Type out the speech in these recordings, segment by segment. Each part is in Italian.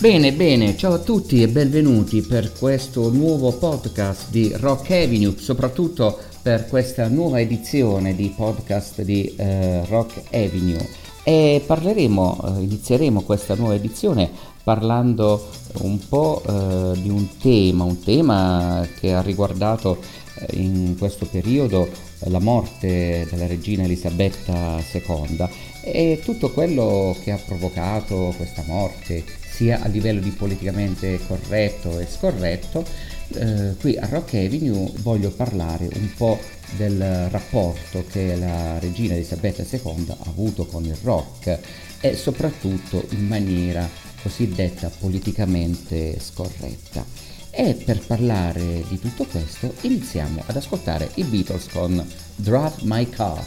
Bene, bene, ciao a tutti e benvenuti per questo nuovo podcast di Rock Avenue, soprattutto per questa nuova edizione di podcast di eh, Rock Avenue. E parleremo, eh, inizieremo questa nuova edizione parlando un po' eh, di un tema, un tema che ha riguardato eh, in questo periodo la morte della regina Elisabetta II e tutto quello che ha provocato questa morte, sia a livello di politicamente corretto e scorretto, eh, qui a Rock Avenue voglio parlare un po' del rapporto che la regina Elisabetta II ha avuto con il rock e soprattutto in maniera cosiddetta politicamente scorretta. E per parlare di tutto questo iniziamo ad ascoltare i Beatles con Drive My Car.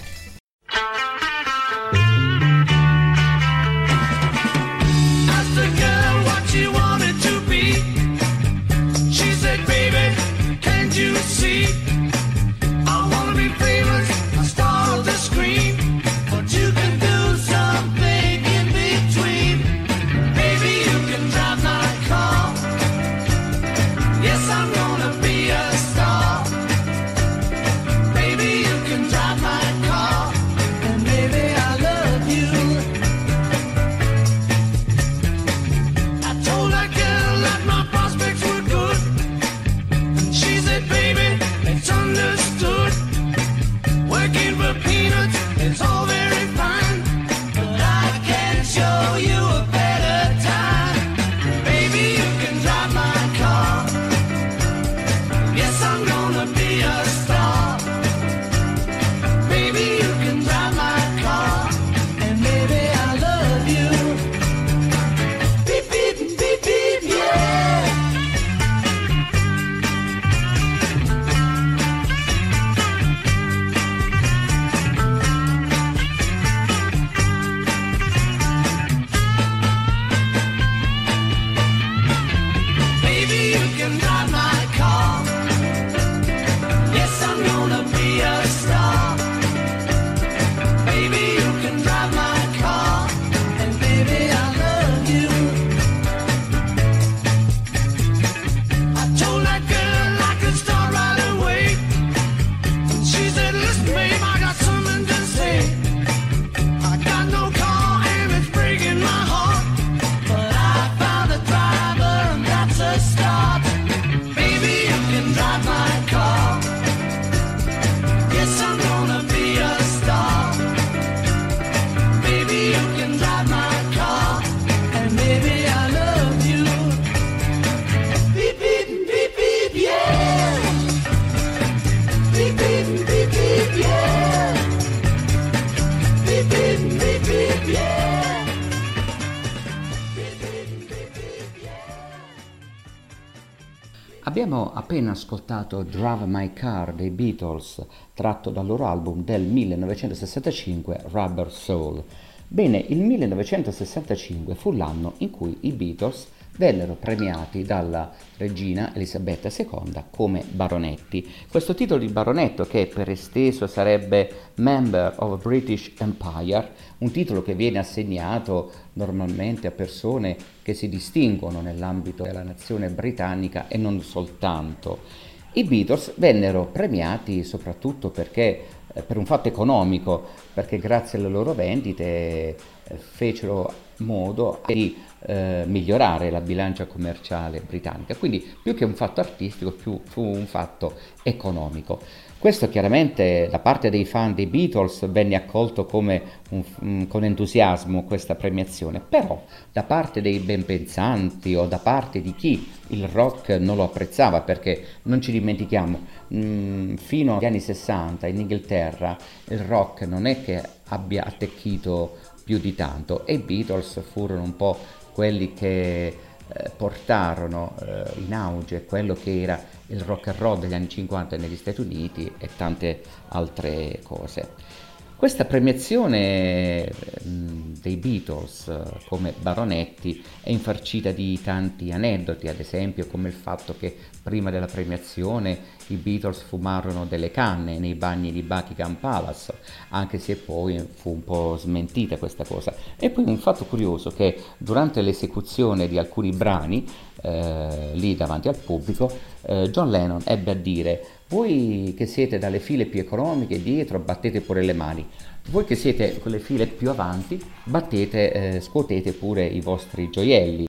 Abbiamo appena ascoltato Drive My Car dei Beatles, tratto dal loro album del 1965 Rubber Soul. Bene, il 1965 fu l'anno in cui i Beatles vennero premiati dalla regina Elisabetta II come baronetti. Questo titolo di baronetto, che per esteso sarebbe Member of British Empire, un titolo che viene assegnato normalmente a persone che si distinguono nell'ambito della nazione britannica e non soltanto. I Beatles vennero premiati soprattutto perché, eh, per un fatto economico, perché grazie alle loro vendite eh, fecero modo di eh, migliorare la bilancia commerciale britannica. Quindi più che un fatto artistico, più fu un fatto economico. Questo chiaramente da parte dei fan dei Beatles venne accolto un, um, con entusiasmo questa premiazione, però da parte dei benpensanti o da parte di chi il rock non lo apprezzava, perché non ci dimentichiamo, mh, mm, fino agli anni 60 in Inghilterra il rock non è che abbia attecchito più di tanto e i Beatles furono un po' quelli che eh, portarono eh, in auge quello che era il rock and roll degli anni 50 negli Stati Uniti e tante altre cose. Questa premiazione dei Beatles come baronetti è infarcita di tanti aneddoti, ad esempio come il fatto che prima della premiazione i Beatles fumarono delle canne nei bagni di Buckingham Palace, anche se poi fu un po' smentita questa cosa. E poi un fatto curioso che durante l'esecuzione di alcuni brani, eh, lì davanti al pubblico, eh, John Lennon ebbe a dire voi che siete dalle file più economiche dietro, battete pure le mani. Voi che siete con le file più avanti, battete, eh, scuotete pure i vostri gioielli.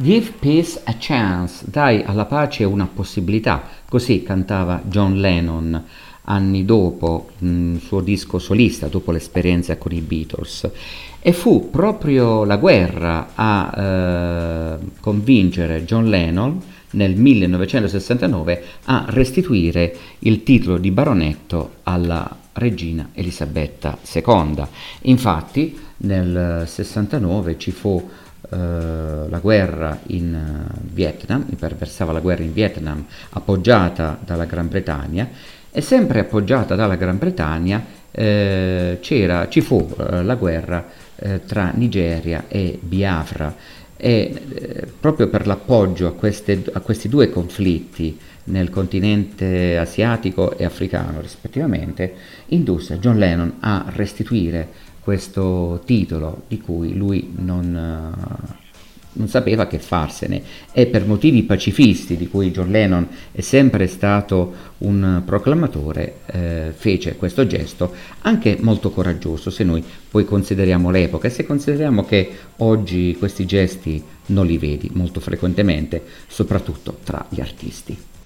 Give peace a chance, dai alla pace una possibilità, così cantava John Lennon anni dopo il suo disco solista, dopo l'esperienza con i Beatles. E fu proprio la guerra a eh, convincere John Lennon nel 1969 a restituire il titolo di baronetto alla regina Elisabetta II. Infatti nel 69 ci fu la guerra in eh, Vietnam, imperversava la guerra in Vietnam appoggiata dalla Gran Bretagna e sempre appoggiata dalla Gran Bretagna eh, ci fu eh, la guerra eh, tra Nigeria e Biafra. E eh, proprio per l'appoggio a, queste, a, questi due conflitti nel continente asiatico e africano rispettivamente indusse John Lennon a restituire questo titolo di cui lui non, non sapeva che farsene e per motivi pacifisti di cui John Lennon è sempre stato un proclamatore eh, fece questo gesto anche molto coraggioso se noi poi consideriamo l'epoca e se consideriamo che oggi questi gesti non li vedi molto frequentemente soprattutto tra gli artisti.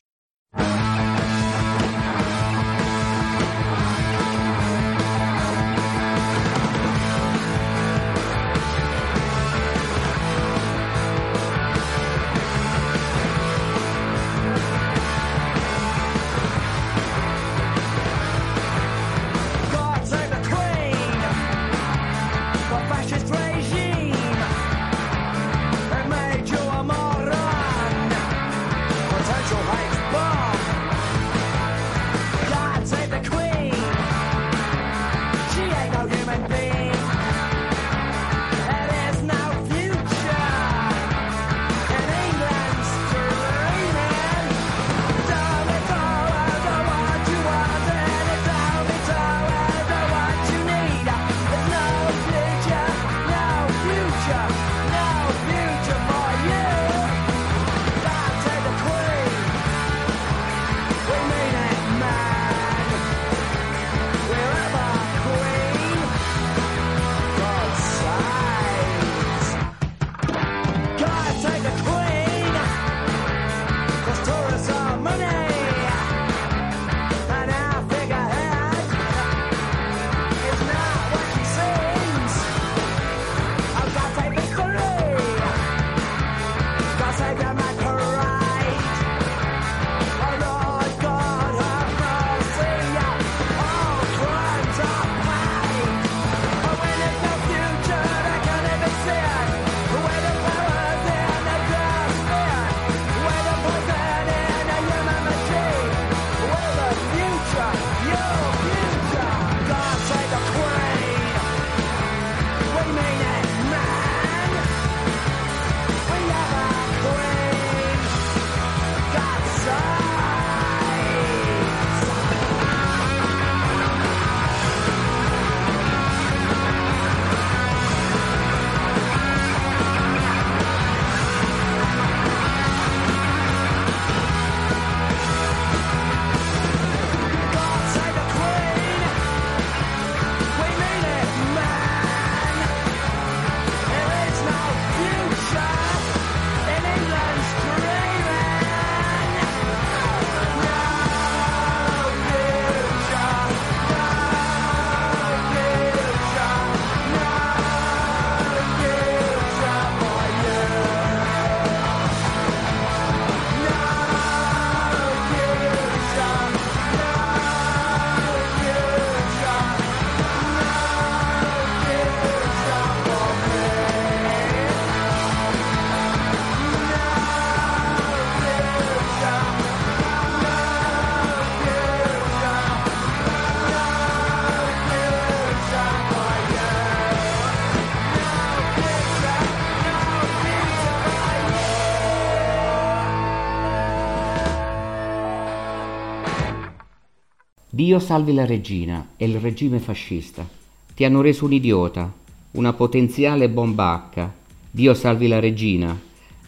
Dio salvi la regina e il regime fascista. Ti hanno reso un idiota, una potenziale bombacca. Dio salvi la regina.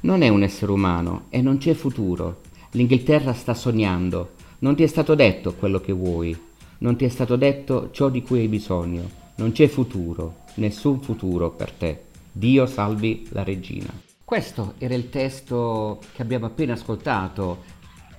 Non è un essere umano e non c'è futuro. L'Inghilterra sta sognando. Non ti è stato detto quello che vuoi. Non ti è stato detto ciò di cui hai bisogno. Non c'è futuro, nessun futuro per te. Dio salvi la regina. Questo era il testo che abbiamo appena ascoltato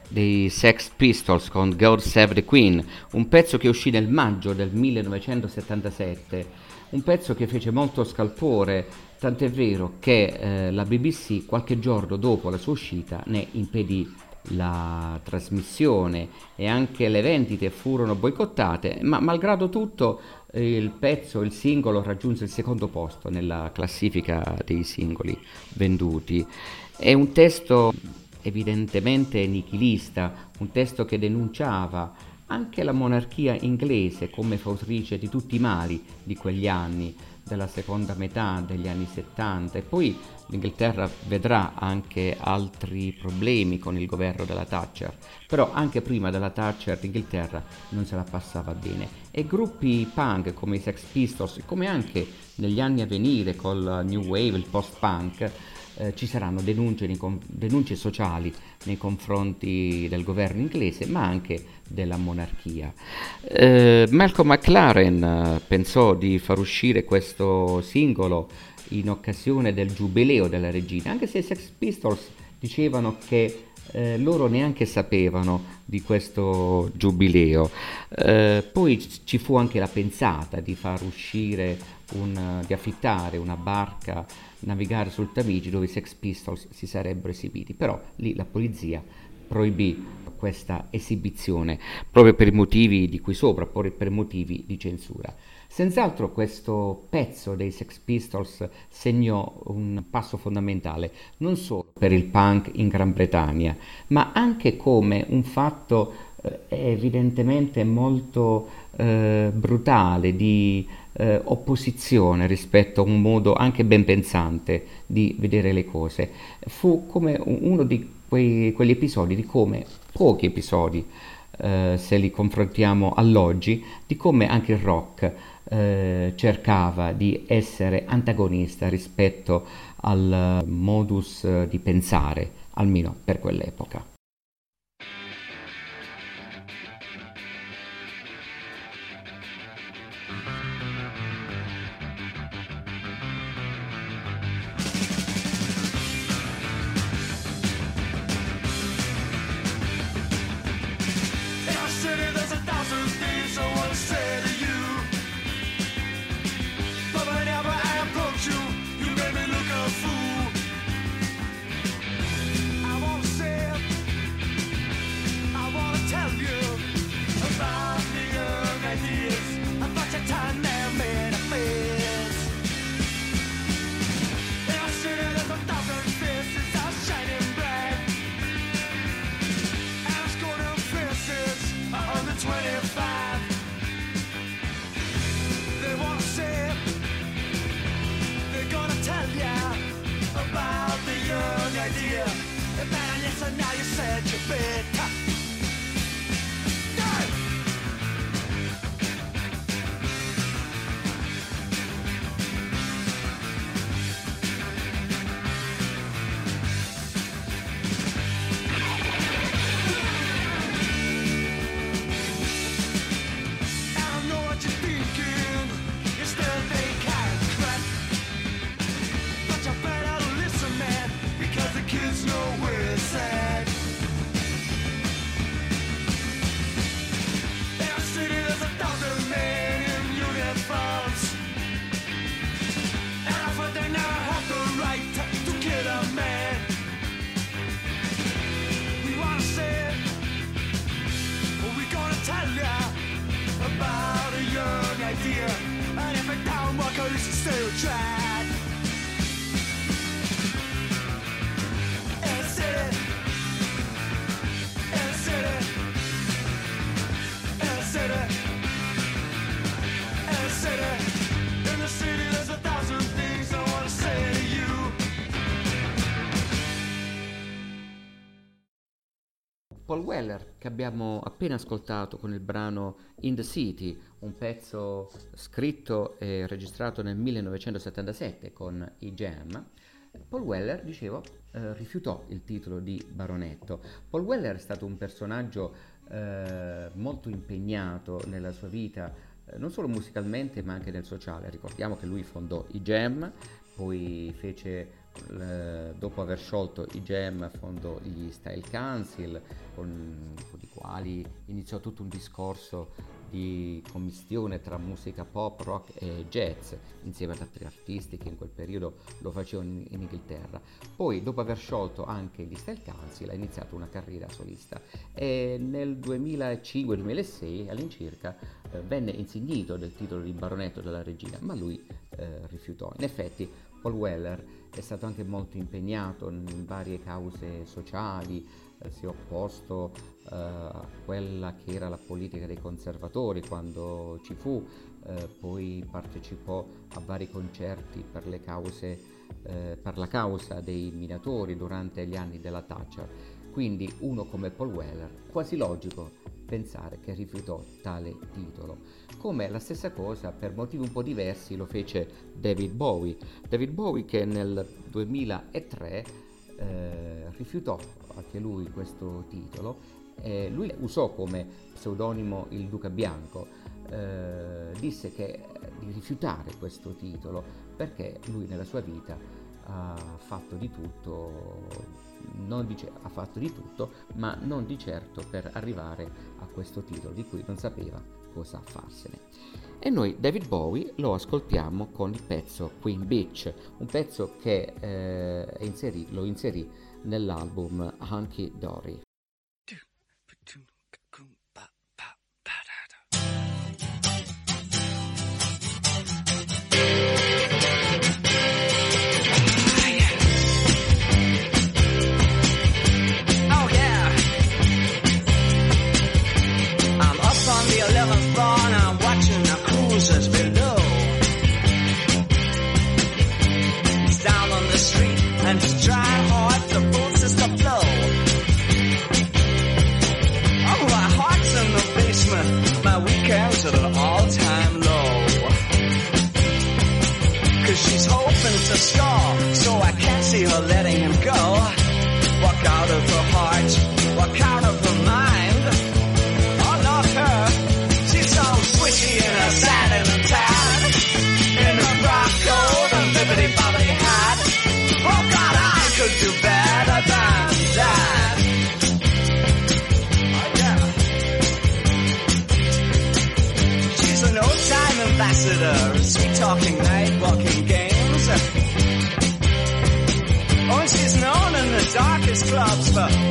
dei Sex Pistols con God Save the Queen, un pezzo che uscì nel maggio del 1977, un pezzo che fece molto scalpore, tant'è vero che eh, la BBC qualche giorno dopo la sua uscita ne impedì la trasmissione e anche le vendite furono boicottate, ma malgrado tutto il pezzo, il singolo raggiunse il secondo posto nella classifica dei singoli venduti. È un testo evidentemente nichilista, un testo che denunciava anche la monarchia inglese come fautrice di tutti i mali di quegli anni, della seconda metà degli anni 70 e poi l'Inghilterra vedrà anche altri problemi con il governo della Thatcher, però anche prima della Thatcher l'Inghilterra non se la passava bene. E gruppi punk come i Sex Pistols, come anche negli anni a venire col New Wave, il post-punk, eh, ci saranno denunce, denunce, sociali nei confronti del governo inglese, ma anche della monarchia. Eh, Malcolm McLaren eh, pensò di far uscire questo singolo in occasione del giubileo della regina, anche se i Sex Pistols dicevano che eh, loro neanche sapevano di questo giubileo. Eh, poi ci fu anche la pensata di far uscire, un, di affittare una barca, navigare sul Tamigi dove i Sex Pistols si sarebbero esibiti, però lì la polizia proibì questa esibizione proprio per i motivi di qui sopra, per motivi di censura. Senz'altro questo pezzo dei Sex Pistols segnò un passo fondamentale non solo per il punk in Gran Bretagna, ma anche come un fatto eh, evidentemente molto eh, brutale di eh, opposizione rispetto a un modo anche ben pensante di vedere le cose. Fu come uno di quei, quegli episodi, di come pochi episodi, eh, se li confrontiamo all'oggi, di come anche il rock eh, cercava di essere antagonista rispetto al modus di pensare, almeno per quell'epoca. tell you about a young idea. And if a down walker is still trapped. Paul Weller che abbiamo appena ascoltato con il brano In the City, un pezzo scritto e registrato nel 1977 con i Jam. Paul Weller, dicevo, eh, rifiutò il titolo di baronetto. Paul Weller è stato un personaggio eh, molto impegnato nella sua vita, eh, non solo musicalmente ma anche nel sociale. Ricordiamo che lui fondò i Jam, poi fece eh, dopo aver sciolto i Jam fondò gli Style Council con, con i quali iniziò tutto un discorso di commistione tra musica pop, rock e jazz, insieme ad altri artisti che in quel periodo lo facevano in, in Inghilterra. Poi, dopo aver sciolto anche gli Style Council, ha iniziato una carriera solista e nel 2005-2006 all'incirca eh, venne insignito del titolo di baronetto della regina, ma lui eh, rifiutò. In effetti, Paul Weller è stato anche molto impegnato in varie cause sociali, eh, si è opposto eh, a quella che era la politica dei conservatori quando ci fu, eh, poi partecipò a vari concerti per, cause, per la causa dei minatori durante gli anni della Thatcher. Quindi uno come Paul Weller, quasi logico pensare che rifiutò tale titolo. Come la stessa cosa, per motivi un po' diversi, lo fece David Bowie. David Bowie che nel 2003 eh, rifiutò anche lui questo titolo. Eh, lui usò come pseudonimo il Duca Bianco, eh, disse che, di rifiutare questo titolo perché lui nella sua vita ha fatto di tutto, dice, ha fatto di tutto, ma non di certo per arrivare a questo titolo di cui non sapeva cosa farsene. E noi David Bowie lo ascoltiamo con il pezzo Queen Beach, un pezzo che eh, inserì, lo inserì nell'album Hunky Dory.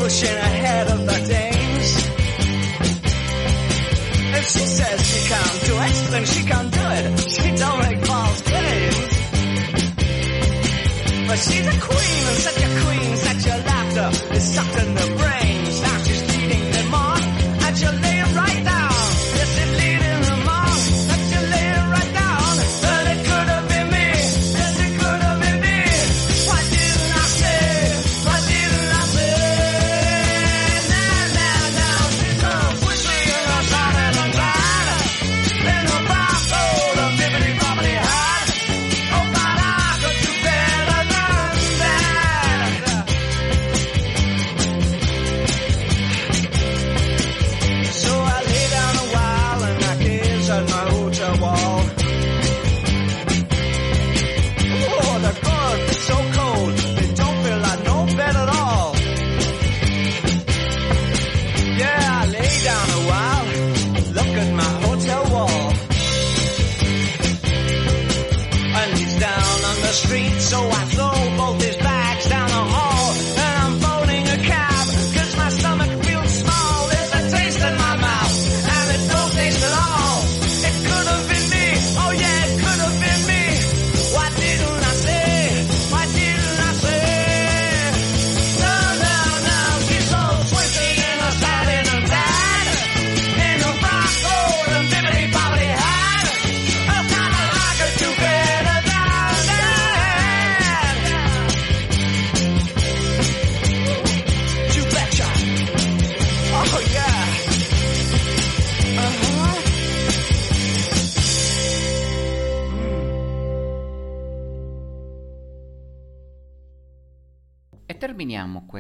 pushing ahead of the Danes. If she says she can't do it, then she can't do it. She don't make false claims. But she's a queen, and such a queen, such a laughter is sucked in the brain.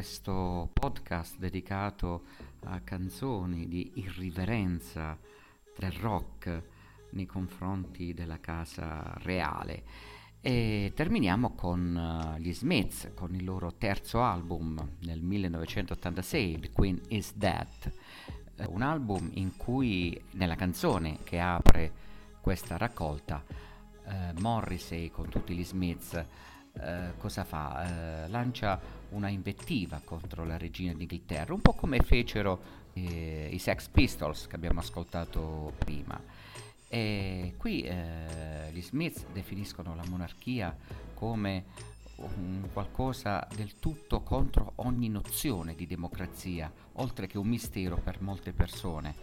Questo podcast dedicato a canzoni di irriverenza del rock nei confronti della casa reale. E terminiamo con uh, gli Smiths, con il loro terzo album nel 1986, The Queen is Dead, uh, un album in cui nella canzone che apre questa raccolta uh, Morrissey con tutti gli Smiths cosa fa? lancia una invettiva contro la regina d'Inghilterra, un po' come fecero eh, i Sex Pistols che abbiamo ascoltato prima. E qui eh, gli Smiths definiscono la monarchia come un qualcosa del tutto contro ogni nozione di democrazia, oltre che un mistero per molte persone,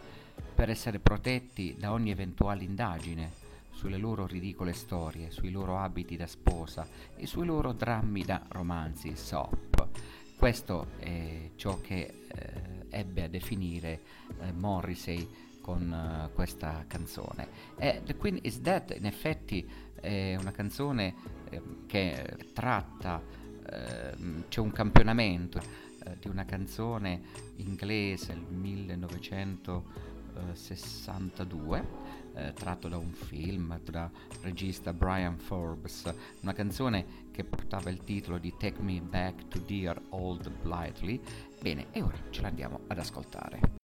per essere protetti da ogni eventuale indagine sulle loro ridicole storie, sui loro abiti da sposa e sui loro drammi da romanzi soap. Questo è ciò che eh, ebbe a definire eh, Morrissey con uh, questa canzone. E The Queen is Dead in effetti è una canzone eh, che tratta, eh, c'è un campionamento eh, di una canzone inglese del 1962 eh, tratto da un film da regista Brian Forbes, una canzone che portava il titolo di Take Me Back to Dear Old Blightly. Bene, e ora ce l'andiamo ad ascoltare.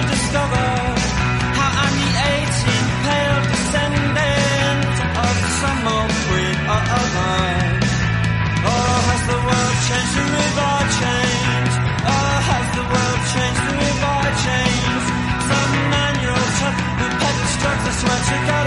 music.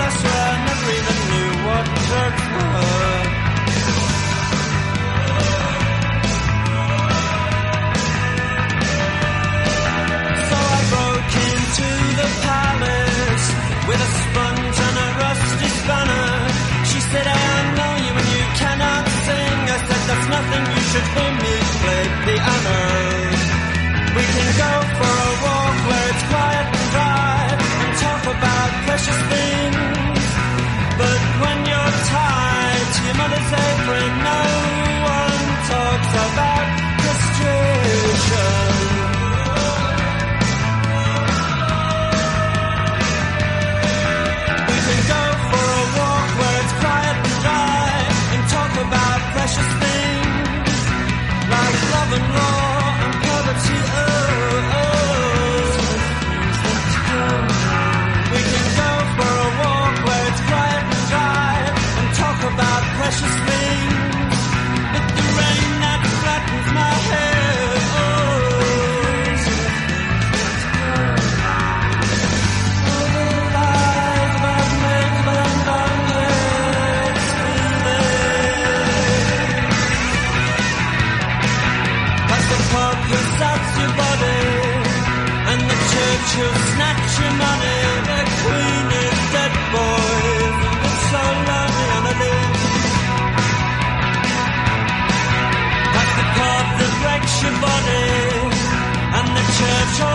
church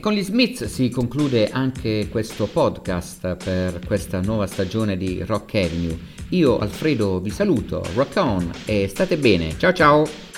E con gli Smiths si conclude anche questo podcast per questa nuova stagione di Rock Avenue. Io Alfredo vi saluto, rock on e state bene, ciao ciao!